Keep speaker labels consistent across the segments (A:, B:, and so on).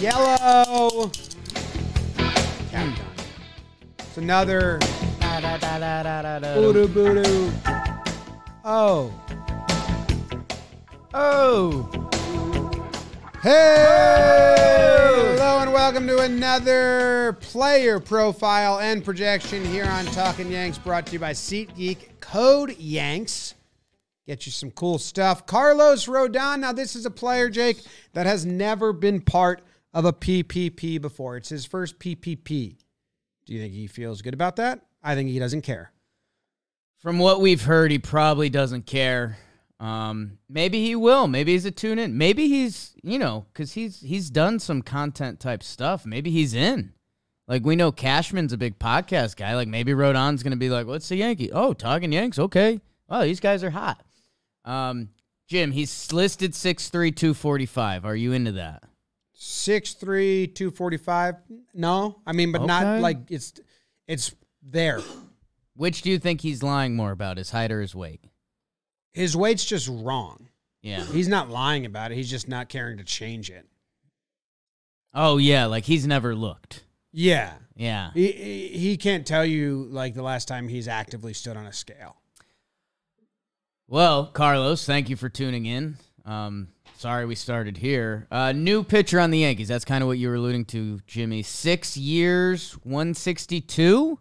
A: Yellow. Countdown. Hmm. It's another boo boo Oh.
B: Oh.
A: Hey! Hello and welcome to another player profile and projection here on Talking Yanks, brought to you by SeatGeek. Code Yanks. Get you some cool stuff. Carlos Rodon. Now, this is a player, Jake, that has never been part of a PPP before. It's his first PPP. Do you think he feels good about that? I think he doesn't care.
B: From what we've heard, he probably doesn't care. Um, maybe he will. Maybe he's a tune in. Maybe he's, you know, because he's he's done some content type stuff. Maybe he's in. Like we know Cashman's a big podcast guy. Like maybe Rodon's gonna be like, "What's the Yankee? Oh, talking Yanks. Okay. Oh, these guys are hot." Um, Jim, he's listed six three two forty five. Are you into that?
A: 6'3", 245. No, I mean, but not
B: Okay.
A: like it's it's there.
B: Which do you think he's lying more about, his height or his weight?
A: His weight's just wrong.
B: Yeah.
A: He's not lying about it. He's just not caring to change it.
B: Oh yeah, like he's never looked.
A: Yeah.
B: Yeah.
A: He, he he can't tell you like the last time he's actively stood on a scale.
B: Well, Carlos, thank you for tuning in. Um, sorry we started here. Uh, new pitcher on the Yankees. That's kind of what you were alluding to, Jimmy. Six years, 162?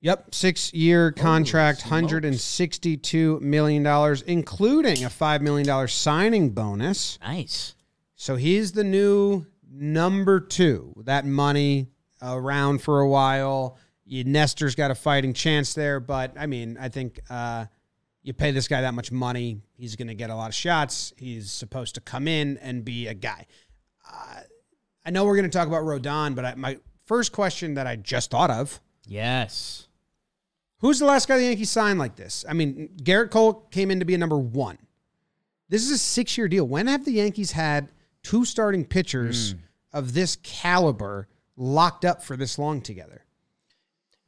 A: Yep, six year contract, hundred and sixty two million dollars, including a five million dollar signing bonus.
B: Nice.
A: So he's the new number two. That money around for a while. You, Nestor's got a fighting chance there, but I mean, I think uh, you pay this guy that much money, he's going to get a lot of shots. He's supposed to come in and be a guy. Uh, I know we're going to talk about Rodon, but I, my first question that I just thought of:
B: Yes.
A: Who's the last guy the Yankees signed like this? I mean, Gerrit Cole came in to be a number one. This is a six year deal. When have the Yankees had two starting pitchers of this caliber locked up for this long together?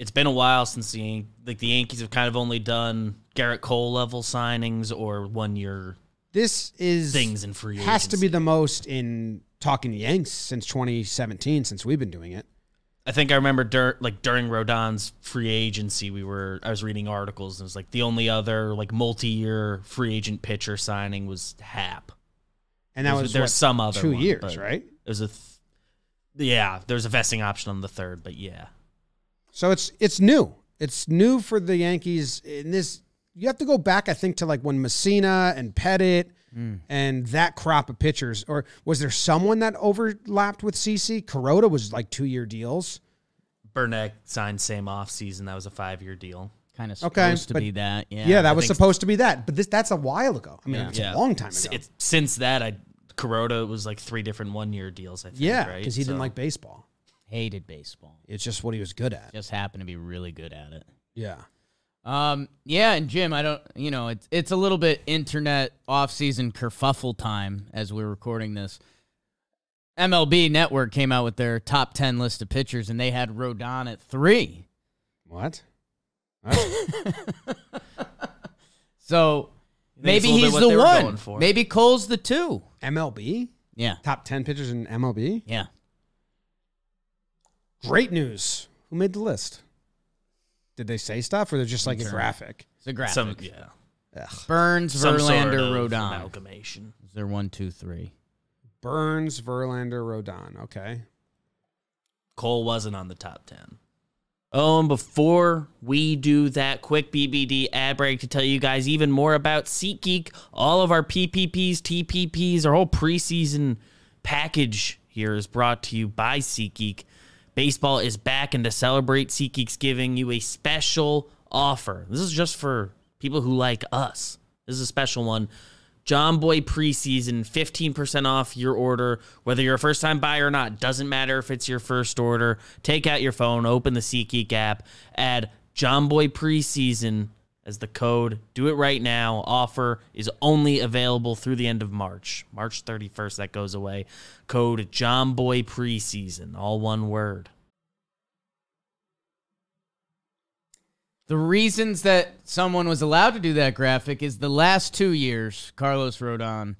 C: It's been a while since the like the Yankees have kind of only done Gerrit Cole level signings or one year
A: This is
C: things in free
A: has to be the most in talking Yanks since 2017, since we've been doing it.
C: I think I remember dur- like during Rodon's free agency, we were I was reading articles and it was like the only other like multi-year free agent pitcher signing was Happ.
A: And that
C: There's-
A: was
C: there's some other
A: two
C: one,
A: years, right?
C: It was a th- yeah, there's a vesting option on the third, but yeah.
A: So it's it's new. It's new for the Yankees. In this, you have to go back, I think, to like when Mussina and Pettitte mm. and that crop of pitchers. Or was there someone that overlapped with CC? Kuroda was like two year deals.
C: Burnett signed same off season. That was a five year deal.
B: Kind of
A: Okay,
B: supposed to
A: but-
B: be that. Yeah.
A: Yeah, that was
C: think-
A: supposed to be that. But this that's a while ago. I mean,
B: Yeah.
A: it's
C: Yeah,
A: a long time ago.
C: It's, since that, I Kuroda was like three different one year deals. I think.
A: yeah,
C: right?
A: because he didn't like baseball.
B: Hated baseball.
A: It's just what he was good at.
B: Just happened to be really good at it.
A: Yeah.
B: Um, yeah, and Jim, I don't, you know, it's it's a little bit internet off-season kerfuffle time as we're recording this. MLB Network came out with their top ten list of pitchers, and they had Rodon at three.
A: What?
B: So maybe
C: it's a little
B: he's
C: what
B: the
C: they were
B: one.
C: going for.
B: Maybe Cole's the two.
A: MLB?
B: Yeah,
A: Top 10 pitchers in MLB?
B: yeah.
A: Great news. Who made the list? Did they say stuff or they're just like a
B: Sure.
A: graphic?
B: It's a graphic.
C: Some yeah.
A: Ugh.
B: Burns,
C: Some sort
B: Verlander,
C: of
B: Rodon.
C: amalgamation.
B: Is there one, two, three?
A: Burns, Verlander, Rodon. Okay.
C: Cole wasn't on the top 10. Oh, and before we do that quick BBD ad break to tell you guys even more about SeatGeek, all of our PPPs, TPPs, our whole preseason package here is brought to you by SeatGeek. Baseball is back, and to celebrate, SeatGeek's giving you a special offer. This is just for people who like us. This is a special one. Jomboy preseason, 15% off your order, whether you're a first time buyer or not. Doesn't matter if it's your first order. Take out your phone, open the SeatGeek app, add Jomboy preseason as the code. Do it right now. Offer is only available through the end of March. March 31st, that goes away. Code Jomboy preseason, all one word.
B: The reasons that someone was allowed to do that graphic is the last two years, Carlos Rodon,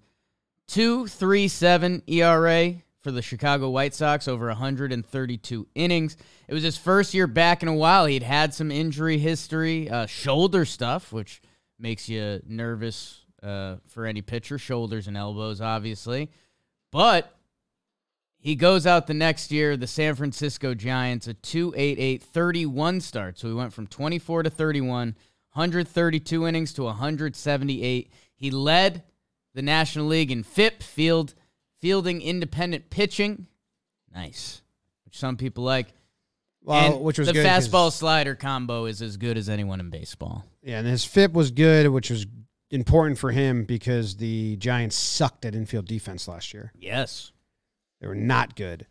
B: 237 ERA, for the Chicago White Sox over 132 innings. It was his first year back in a while. He'd had some injury history, uh, shoulder stuff, which makes you nervous uh, for any pitcher, shoulders and elbows, obviously. But he goes out the next year, the San Francisco Giants, a 288 31 start. So he went from 24 to 31, 132 innings to 178. He led the National League in FIP, field fielding independent pitching. Nice. Which some people like.
A: Well,
B: And
A: which was
B: the
A: good
B: fastball slider combo is as good as anyone in baseball.
A: Yeah, and his FIP was good, which was important for him because the Giants sucked at infield defense last year.
B: Yes.
A: They were not good.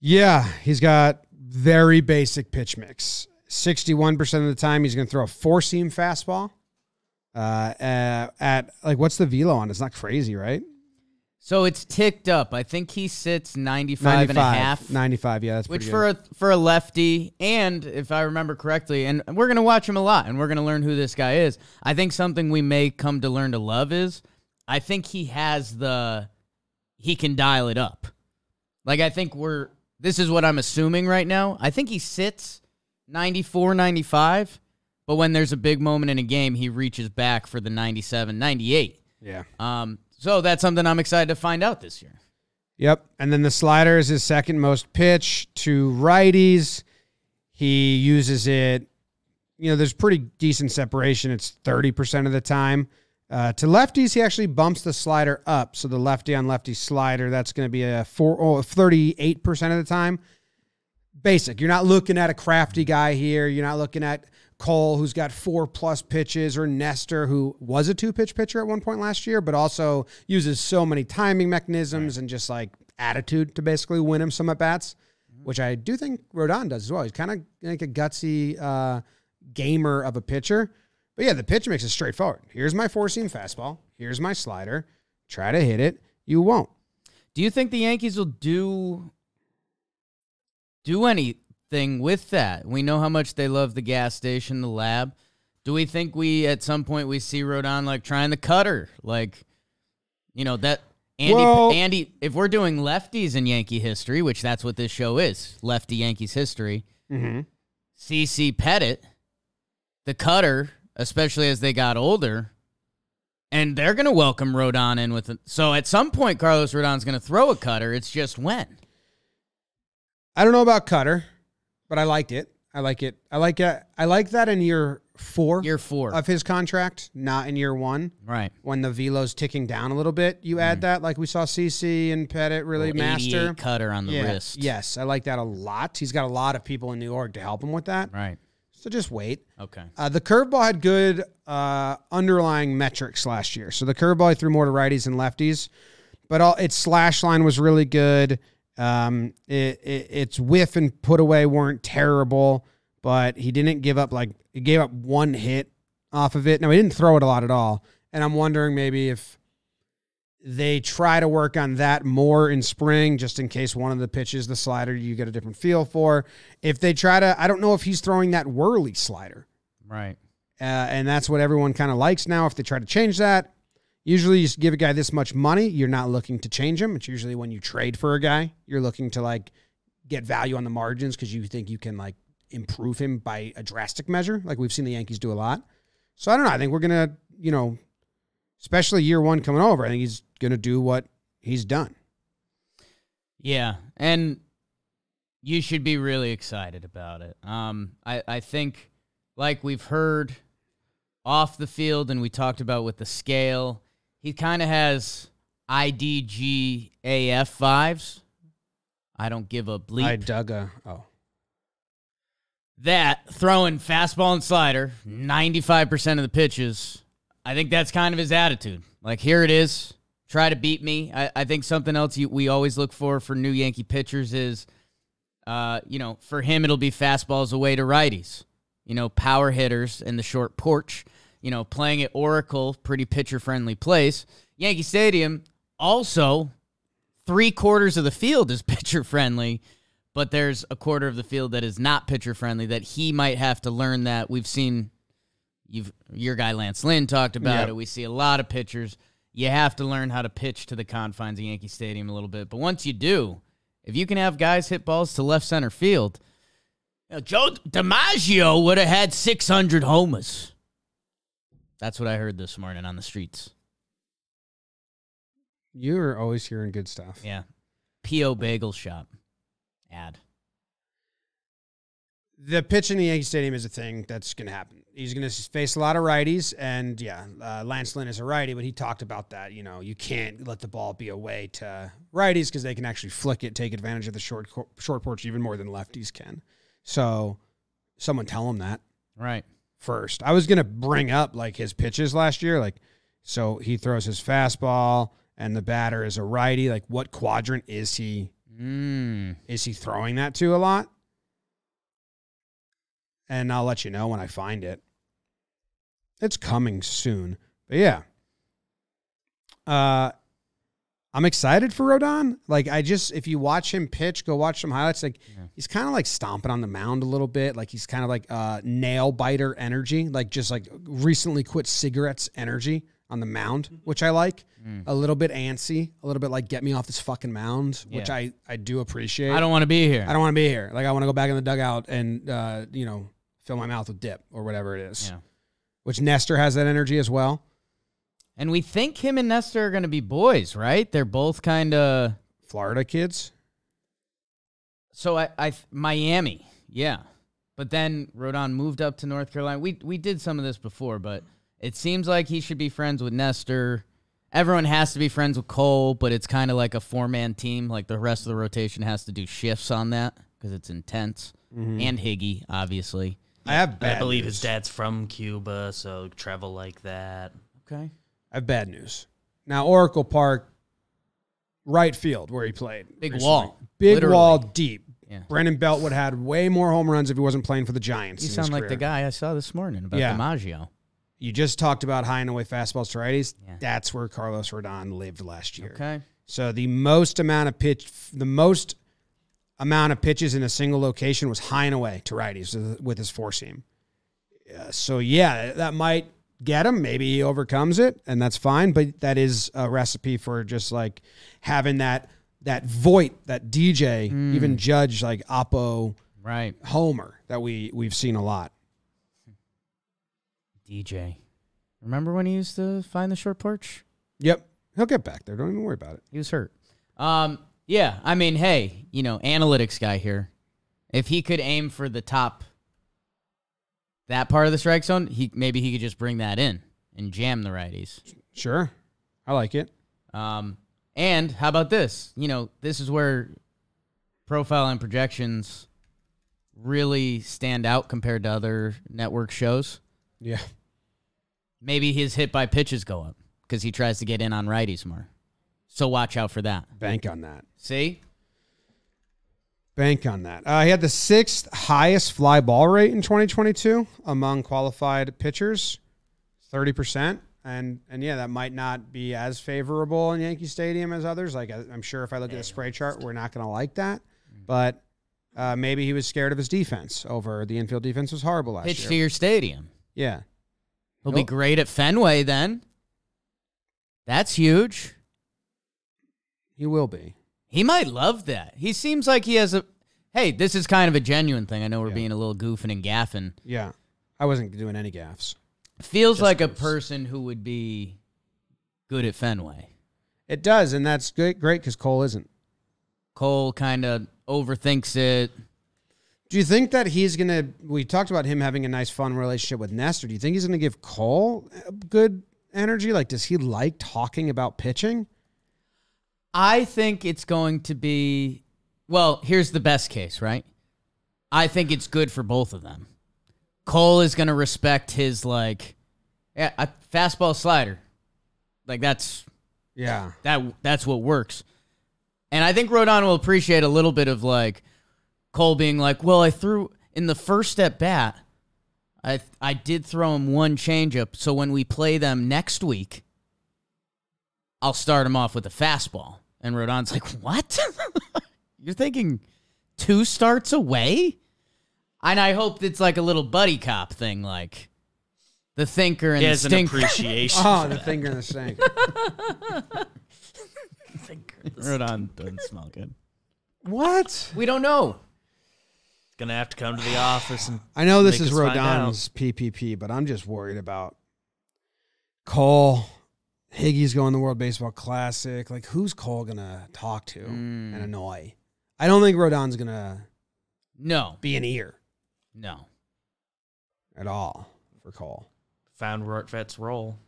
A: Yeah, he's got very basic pitch mix. 61% of the time, he's going to throw a four seam fastball. Uh, uh, at like, what's the velo on? It's not crazy, right?
B: So it's ticked up. I think he sits 95 and a half.
A: 95, yeah, that's
B: Which
A: pretty
B: for
A: good.
B: a for a lefty, and if I remember correctly, and we're gonna watch him a lot, and we're gonna learn who this guy is. I think something we may come to learn to love is, I think he has the, he can dial it up. Like I think we're. This is what I'm assuming right now. I think he sits 94, 95, but when there's a big moment in a game, he reaches back for the 97, 98.
A: yeah.
B: Um, so that's something I'm excited to find out this year.
A: Yep. And then the slider is his second most pitch to righties. He uses it, you know, there's pretty decent separation. It's 30% of the time. Uh, to lefties, he actually bumps the slider up. So the lefty on lefty slider, that's going to be a four, oh, 38% of the time. Basic. You're not looking at a crafty guy here. You're not looking at Cole, who's got four plus pitches, or Nestor, who was a two pitch pitcher at one point last year, but also uses so many timing mechanisms and just like attitude to basically win him some at bats, which I do think Rodon does as well. He's kind of like a gutsy uh, gamer of a pitcher. But yeah, the pitch makes it straightforward. Here's my four seam fastball. Here's my slider. Try to hit it. You won't.
B: Do you think the Yankees will do do anything with that? We know how much they love the gas station, the lab. Do we think we at some point we see Rodon like trying the cutter, like you know that Andy
A: Well-
B: Andy? If we're doing lefties in Yankee history, which that's what this show is, lefty Yankees history.
A: Mm-hmm.
B: CC Pettitte, the cutter, especially as they got older, and they're going to welcome Rodon in with it. So at some point, Carlos Rodon's going to throw a cutter. It's just when.
A: I don't know about Cutter, but I liked it. I like it. I like it. I like that in year four
B: Year four.
A: of his contract, not in year one.
B: right.
A: When the velo's ticking down a little bit, you add that, like we saw CC and Pettitte really
B: Little 88
A: master.
B: cutter on the
A: yeah.
B: wrist.
A: Yes, I like that a lot. He's got a lot of people in New York to help him with that.
B: Right.
A: So just wait.
B: Okay.
A: Uh, the curveball had good uh, underlying metrics last year. So the curveball he threw more to righties and lefties, but all its slash line was really good. Um, it, it, its whiff and put away weren't terrible, but he didn't give up like he gave up one hit off of it. Now he didn't throw it a lot at all, and I'm wondering maybe if they try to work on that more in spring, just in case one of the pitches, the slider, you get a different feel for. If they try to, I don't know if he's throwing that whirly slider.
B: Right.
A: Uh, and that's what everyone kind of likes now. If they try to change that, usually you give a guy this much money, you're not looking to change him. It's usually when you trade for a guy, you're looking to like get value on the margins because you think you can like improve him by a drastic measure, like we've seen the Yankees do a lot. So I don't know. I think we're gonna, you know, especially year one coming over. I think he's gonna do what he's done.
B: Yeah, and you should be really excited about it. Um, I I think, like we've heard off the field, and we talked about with the scale, he kind of has IDGAF vibes. I don't give a bleep.
A: I dug a oh.
B: that throwing fastball and slider 95% of the pitches i think that's kind of his attitude like here it is try to beat me i, I think something else you, we always look for for new yankee pitchers is uh, you know for him it'll be fastballs away to righties you know power hitters in the short porch you know playing at oracle pretty pitcher friendly place yankee stadium also three quarters of the field is pitcher friendly but there's a quarter of the field that is not pitcher friendly that he might have to learn that we've seen you've your guy Lance Lynn talked about
A: Yep.
B: it. We see a lot of pitchers. you have to learn how to pitch to the confines of Yankee Stadium a little bit. But once you do, if you can have guys hit balls to left center field, you know, Joe DiMaggio would have had 600 homers. That's what I heard this morning on the streets.
A: You're always hearing good stuff.
B: Yeah. P.O. Bagel Shop ad.
A: The pitch in the Yankee Stadium is a thing that's going to happen. He's going to face a lot of righties, and yeah, uh, Lance Lynn is a righty, but he talked about that. You know, you can't let the ball be away to righties because they can actually flick it, take advantage of the short short porch even more than lefties can. So, someone tell him that
B: Right.
A: First. I was going to bring up like his pitches last year, like so he throws his fastball, and the batter is a righty. Like, what quadrant is he
B: Mm.
A: is he throwing that to a lot? And I'll let you know when I find it. It's coming soon. But yeah. Uh I'm excited for Rodon. Like I just if you watch him pitch, go watch some highlights. Like he's kind of like stomping on the mound a little bit. Like he's kind of like uh nail biter energy, like just like recently quit cigarettes energy on the mound, which I like. A little bit antsy, a little bit like get me off this fucking mound, which I I do appreciate.
B: I don't want to be here.
A: I don't want to be here. Like I want to go back in the dugout and uh, you know fill my mouth with dip or whatever it is.
B: Yeah.
A: Which Nestor has that energy as well.
B: And we think him and Nestor are going to be boys, right? They're both kind of.
A: Florida kids.
B: So I, I, Miami, yeah. But then Rodon moved up to North Carolina. We we did some of this before, but it seems like he should be friends with Nestor. Everyone has to be friends with Cole, but it's kind of like a four man team. Like the rest of the rotation has to do shifts on that because it's intense. Mm-hmm. And Higgy, obviously.
A: I have bad
C: I believe
A: news.
C: his dad's from Cuba, so travel like that.
B: Okay.
A: I have bad news. Now Oracle Park, right field where he played.
B: Big
A: recently.
B: wall.
A: Big
B: Literally.
A: wall, deep.
B: Yeah.
A: Brandon Belt would have had way more home runs if he wasn't playing for the Giants.
B: You sound like the guy I saw this morning about
A: Yeah.
B: DiMaggio.
A: You just talked about high and away fastballs to righties.
B: Yeah.
A: That's where Carlos Rodon lived last year.
B: Okay.
A: So the most amount of pitch, the most amount of pitches in a single location was high and away to righties with his four seam. Uh, so yeah, that might get him. Maybe he overcomes it, and that's fine. But that is a recipe for just like having that that void, that DJ, even judge like Oppo
B: Right.
A: Homer that we we've seen a lot.
B: DJ. Remember when he used to find the short porch?
A: Yep, he'll get back there. Don't even worry about it.
B: He was hurt. Um, yeah, I mean, hey, you know, analytics guy here. If he could aim for the top, that part of the strike zone, he maybe he could just bring that in and jam the righties.
A: Sure, I like it.
B: Um, and how about this? You know, this is where profile and projections really stand out compared to other network shows.
A: Yeah,
B: Maybe his hit by pitches go up because he tries to get in on righties more. So watch out for that.
A: bank on that.
B: See?
A: Bank on that. Uh, he had the sixth highest fly ball rate in 2022 among qualified pitchers, 30%. And and yeah, that might not be as favorable in Yankee Stadium as others. Like I- I'm sure if I look at the spray chart, we're not going to like that. But uh, maybe he was scared of his defense over the infield defense was horrible last
B: Pitch
A: year.
B: to your stadium.
A: yeah,
B: He'll be great at Fenway then. That's huge.
A: he will be.
B: He might love that. He seems like he has a. Hey, this is kind of a genuine thing. I know we're
A: Yeah.
B: being a little goofing and gaffing.
A: Yeah, I wasn't doing any gaffs.
B: Feels
C: Just
B: like a person who would be good at Fenway.
A: It does, and that's good, great because Cole isn't.
B: Cole kind of overthinks it.
A: Do you think that he's going to? We talked about him having a nice, fun relationship with Nestor. Do you think he's going to give Cole uh, good energy? Like, does he like talking about pitching?
B: I think it's going to be. Well, here's the best case, right? I think it's good for both of them. Cole is going to respect his like, yeah, a fastball slider, like that's
A: Yeah.
B: that that's what works. And I think Rodon will appreciate a little bit of like Cole being like, "Well, I threw in the first at bat, I I did throw him one changeup, so when we play them next week, I'll start him off with a fastball." And Rodon's like, "What? You're thinking two starts away?" And I hope it's like a little buddy cop thing, like, The thinker and
C: He
B: the
C: has an
B: stinker.
C: appreciation.
A: Oh, the
C: that.
A: finger in the sink.
B: Rodon doesn't smell good.
A: what?
B: We don't know.
C: Gonna have to come to the office and
A: I know this
C: Make
A: is
C: us find out.
A: Rodon's PPP, but I'm just worried about Cole. Higgy's going to the World Baseball Classic. Like, who's Cole gonna talk to
B: Mm.
A: and annoy? I don't think Rodon's gonna
B: No,
A: be an ear
B: no.
A: at all for Cole.
C: found Rortvet's role.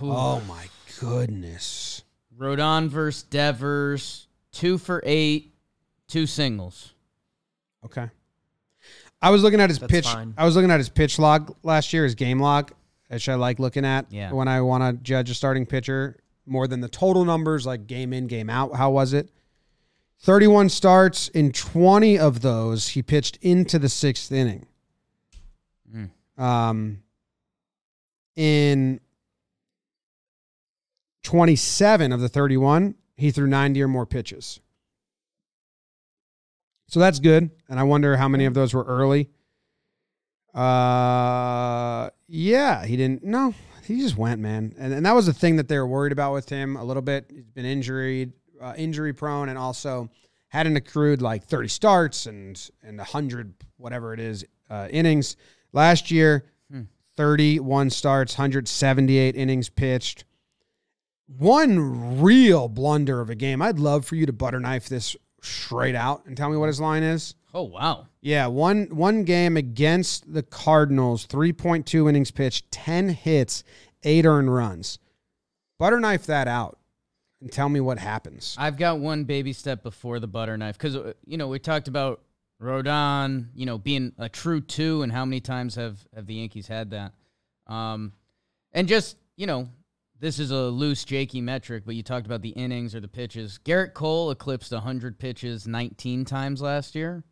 A: Oh my goodness.
B: Rodon versus Devers, two for eight, two singles.
A: Okay. I was looking at his
C: That's
A: pitch.
C: fine.
A: I was looking at his pitch log last year, his game log, which I like looking at
B: Yeah.
A: when I want to judge a starting pitcher more than the total numbers, like game in, game out. How was it? 31 starts. In 20 of those, he pitched into the sixth inning.
B: Mm.
A: Um, in 27 of the 31, he threw 90 or more pitches. So that's good. And I wonder how many of those were early. Uh, yeah, he didn't. No, he just went, man. And, and that was the thing that they were worried about with him a little bit. He's been injured, uh, injury prone, and also hadn't accrued like 30 starts and and 100 whatever it is uh, innings last year. 31 starts, 178 innings pitched. One real blunder of a game. I'd love for you to butter knife this straight out and tell me what his line is.
B: Oh wow.
A: Yeah, one one game against the Cardinals, 3.2 innings pitched, 10 hits, 8 earned runs. Butter knife that out and tell me what happens.
B: I've got one baby step before the butter knife because you know we talked about Rodon, you know, being a true two, and how many times have have the Yankees had that? Um, and just you know, this is a loose, jakey metric, but you talked about the innings or the pitches. Gerrit Cole eclipsed 100 pitches 19 times last year,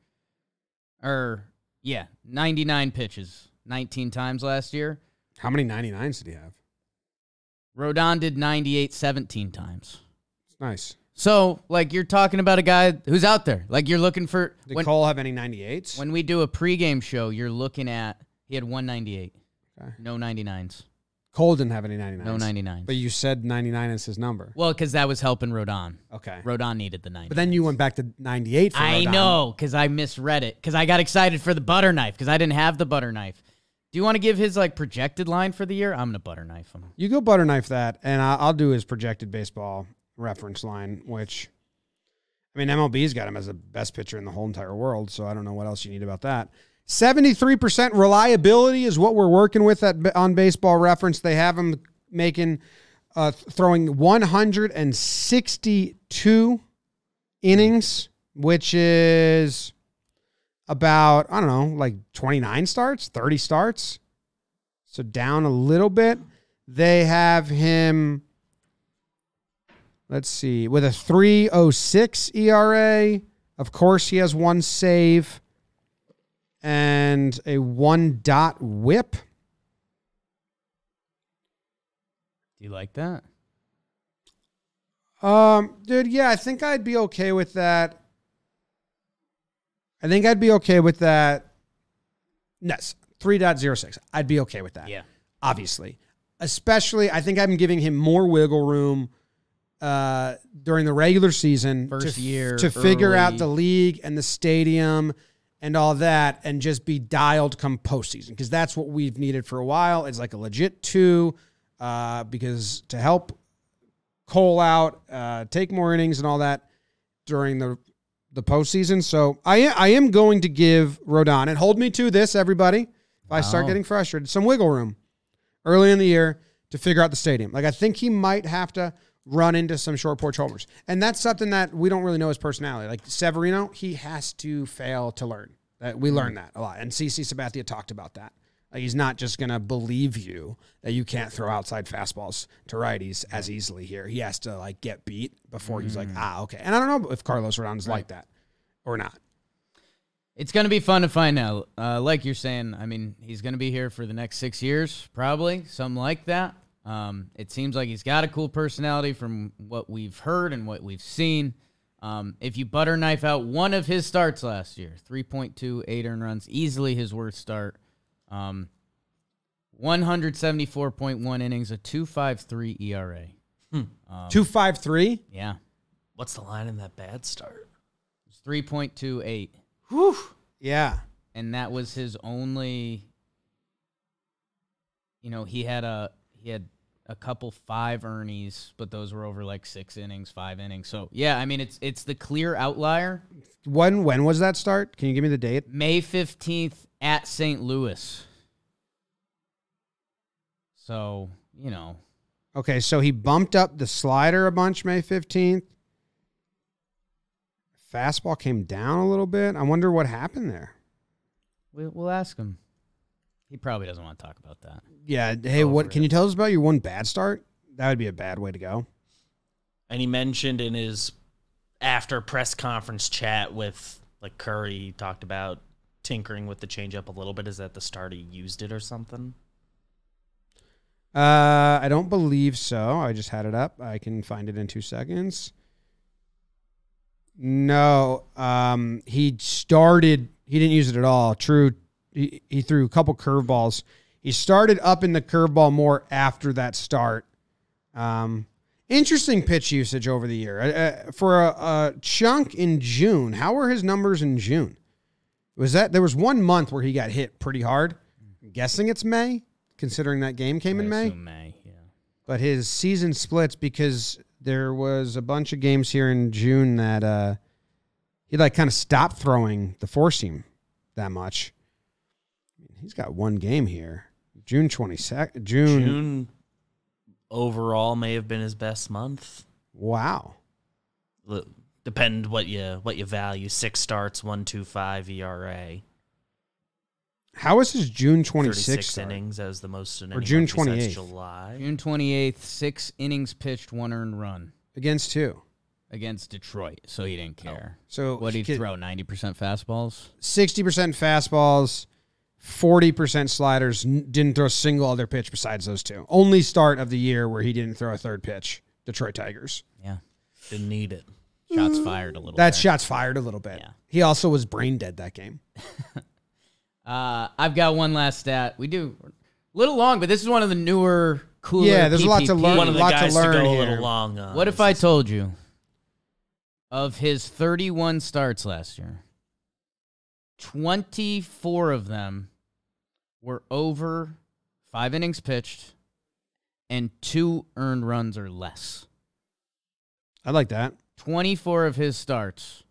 B: or yeah, 99 pitches 19 times last year.
A: How many 99s did he have?
B: Rodon did 98 17 times.
A: It's nice.
B: So, like, you're talking about a guy who's out there. Like, you're looking for
A: Did
B: when,
A: Cole have any 98s?
B: when we do a pregame show. You're looking at he had 198,
A: Okay.
B: no 99s,
A: Cole didn't have any 99s.
B: no 99s.
A: But you said 99 is his number.
B: well, because that was helping Rodon.
A: Okay.
B: Rodon needed the 90.
A: But then you went back to 98 for
B: I
A: Rodon.
B: know because I misread it because I got excited for the butter knife because I didn't have the butter knife. Do you want to give his like projected line for the year? I'm gonna butter knife him.
A: You go butter knife that, and I- I'll do his projected baseball reference line, which, I mean, MLB's got him as the best pitcher in the whole entire world, so I don't know what else you need about that. 73% reliability is what we're working with at, on baseball reference. They have him making, uh, throwing 162 innings, which is about, I don't know, like 29 starts, 30 starts. So down a little bit. They have him, let's see, with a 306 ERA. Of course, he has one save and a one dot whip.
B: Do you like that?
A: Um, dude, yeah, I think I'd be okay with that. I think I'd be okay with that. Yes, 3.06. I'd be okay with that.
B: Yeah.
A: Obviously. Especially, I think I'm giving him more wiggle room uh, during the regular season
B: First
A: to,
B: year,
A: to figure out the league and the stadium and all that and just be dialed come postseason because that's what we've needed for a while. It's like a legit two uh, because to help Cole out, uh, take more innings and all that during the the postseason. So I I am going to give Rodon and hold me to this, everybody. If I start getting frustrated, some wiggle room early in the year to figure out the stadium. Like I think he might have to run into some short porch homers, and that's something that we don't really know his personality. Like Severino, he has to fail to learn. That we learned that a lot, and CC Sabathia talked about that. Like he's not just gonna believe you that you can't throw outside fastballs to righties as easily here. He has to like get beat before he's like, ah, okay. And I don't know if Carlos Rodon is like that or not.
B: It's going to be fun to find out. Uh, like you're saying, I mean, he's going to be here for the next six years, probably, something like that. Um, it seems like he's got a cool personality from what we've heard and what we've seen. Um, if you butter knife out one of his starts last year, 3.2, eight earned runs, easily his worst start. Um, 174.1 innings, a 2.53 ERA.
A: Two five three.
B: Yeah,
C: What's the line in that bad start?
B: it's 3.28,
C: Whew.
A: Yeah.
B: and that was his only. You know, he had a he had a couple five earnies, but those were over like six innings, five innings. So yeah, I mean it's it's the clear outlier.
A: When when was that start? Can you give me the date?
B: May 15th at St. Louis. So, you know,
A: Okay, so he bumped up the slider a bunch May 15th. Fastball came down a little bit. I wonder what happened there.
B: we'll, we'll ask him. He probably doesn't want to talk about that.
A: Yeah, hey,
B: Over
A: what can
B: it.
A: you tell us about your one bad start? That would be a bad way to go.
C: And he mentioned in his after press conference chat with like Curry, he talked about tinkering with the changeup a little bit. Is that the start he used it or something?
A: Uh, I don't believe so. I just had it up. I can find it in two seconds. No, um, he started. He didn't use it at all. True, he, he threw a couple curveballs. He started up in the curveball more after that start. Um, interesting pitch usage over the year uh, uh, for a, a chunk in June. How were his numbers in June? Was that there was one month where he got hit pretty hard? I'm guessing it's May, considering that game came in May
B: May, yeah.
A: but his season splits because there was a bunch of games here in June that uh, he like kind of stopped throwing the four seam that much. He's got one game here, June twenty second. June,
C: June overall may have been his best month.
A: Wow.
C: Depend what you what you value. Six starts, one two five ERA,
A: How was his June twenty
C: thirty
A: sixth?
C: six innings as the most in
A: Or June 28th.
C: July.
B: June 28th, six innings pitched, one earned run
A: against two.
B: against Detroit, so he didn't oh. care.
A: So
B: What did he throw? 90% fastballs?
A: Sixty percent fastballs, forty percent sliders. Didn't throw a single other pitch besides those two. Only start of the year where he didn't throw a third pitch. Detroit Tigers.
B: Yeah.
C: Didn't need it.
B: Shots fired a little
A: That
B: there.
A: shots fired a little bit.
B: Yeah.
A: He also was brain dead that game.
B: Uh, I've got one last stat. We do a little long, but this is one of the newer, cooler.
A: Yeah, there's a lot to
B: PPP.
A: learn.
C: One of the
A: lot
C: guys to,
A: learn
C: go a little long on.
B: What if I told you of his 31 starts last year, 24 of them were over five innings pitched and two earned runs or less?
A: I like that.
B: 24 of his starts.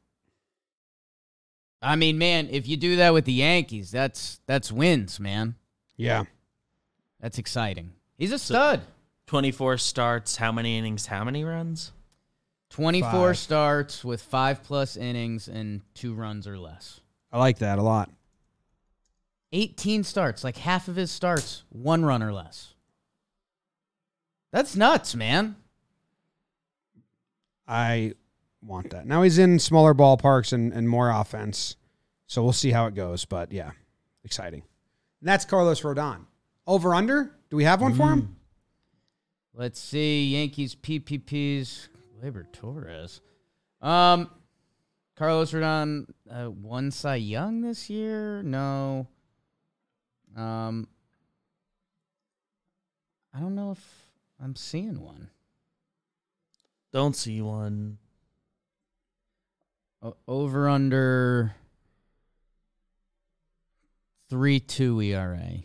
B: I mean, man, if you do that with the Yankees, that's that's wins, man.
A: Yeah.
B: That's exciting. He's a stud.
C: 24 starts, how many innings, how many runs?
B: 24
A: Five.
B: starts with 5 plus innings and 2 runs or less.
A: I like that a lot.
B: 18 starts, like half of his starts, 1 run or less. That's nuts, man.
A: I want that. Now he's in smaller ballparks and, and more offense. So we'll see how it goes. But yeah, exciting. And that's Carlos Rodon. Over under? Do we have one for him?
B: Let's see. Yankees PPPs. Gleyber Torres. Um, Carlos Rodon uh, won Cy Young this year. No. Um, I don't know if I'm seeing one.
C: Don't see one.
B: O- over under three two ERA.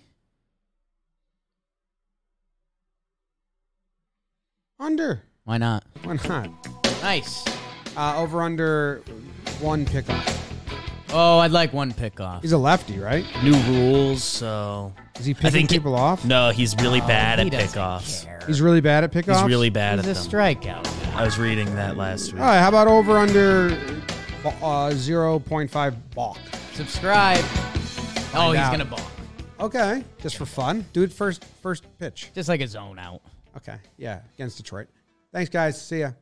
A: Under.
B: Why not?
A: Why not?
B: Nice.
A: Uh, over under one pickoff.
B: Oh, I'd like one pickoff.
A: He's a lefty, right?
C: New rules, so
A: Is he picking
C: think-
A: people off?
C: no, he's really
B: Oh,
C: bad
B: he
C: at
B: doesn't
C: pickoffs.
B: care.
A: He's really bad at pickoffs?
C: He's really bad
B: He's a
C: at them.
B: strikeout.
C: I was reading that last week.
A: All right, how about over under uh, 0.5 balk?
B: Subscribe. Oh, he's
A: out.
B: gonna balk.
A: Okay, just for fun. Do it first first pitch.
B: Just like a zone out.
A: Okay, yeah, against Detroit. Thanks, guys. See ya.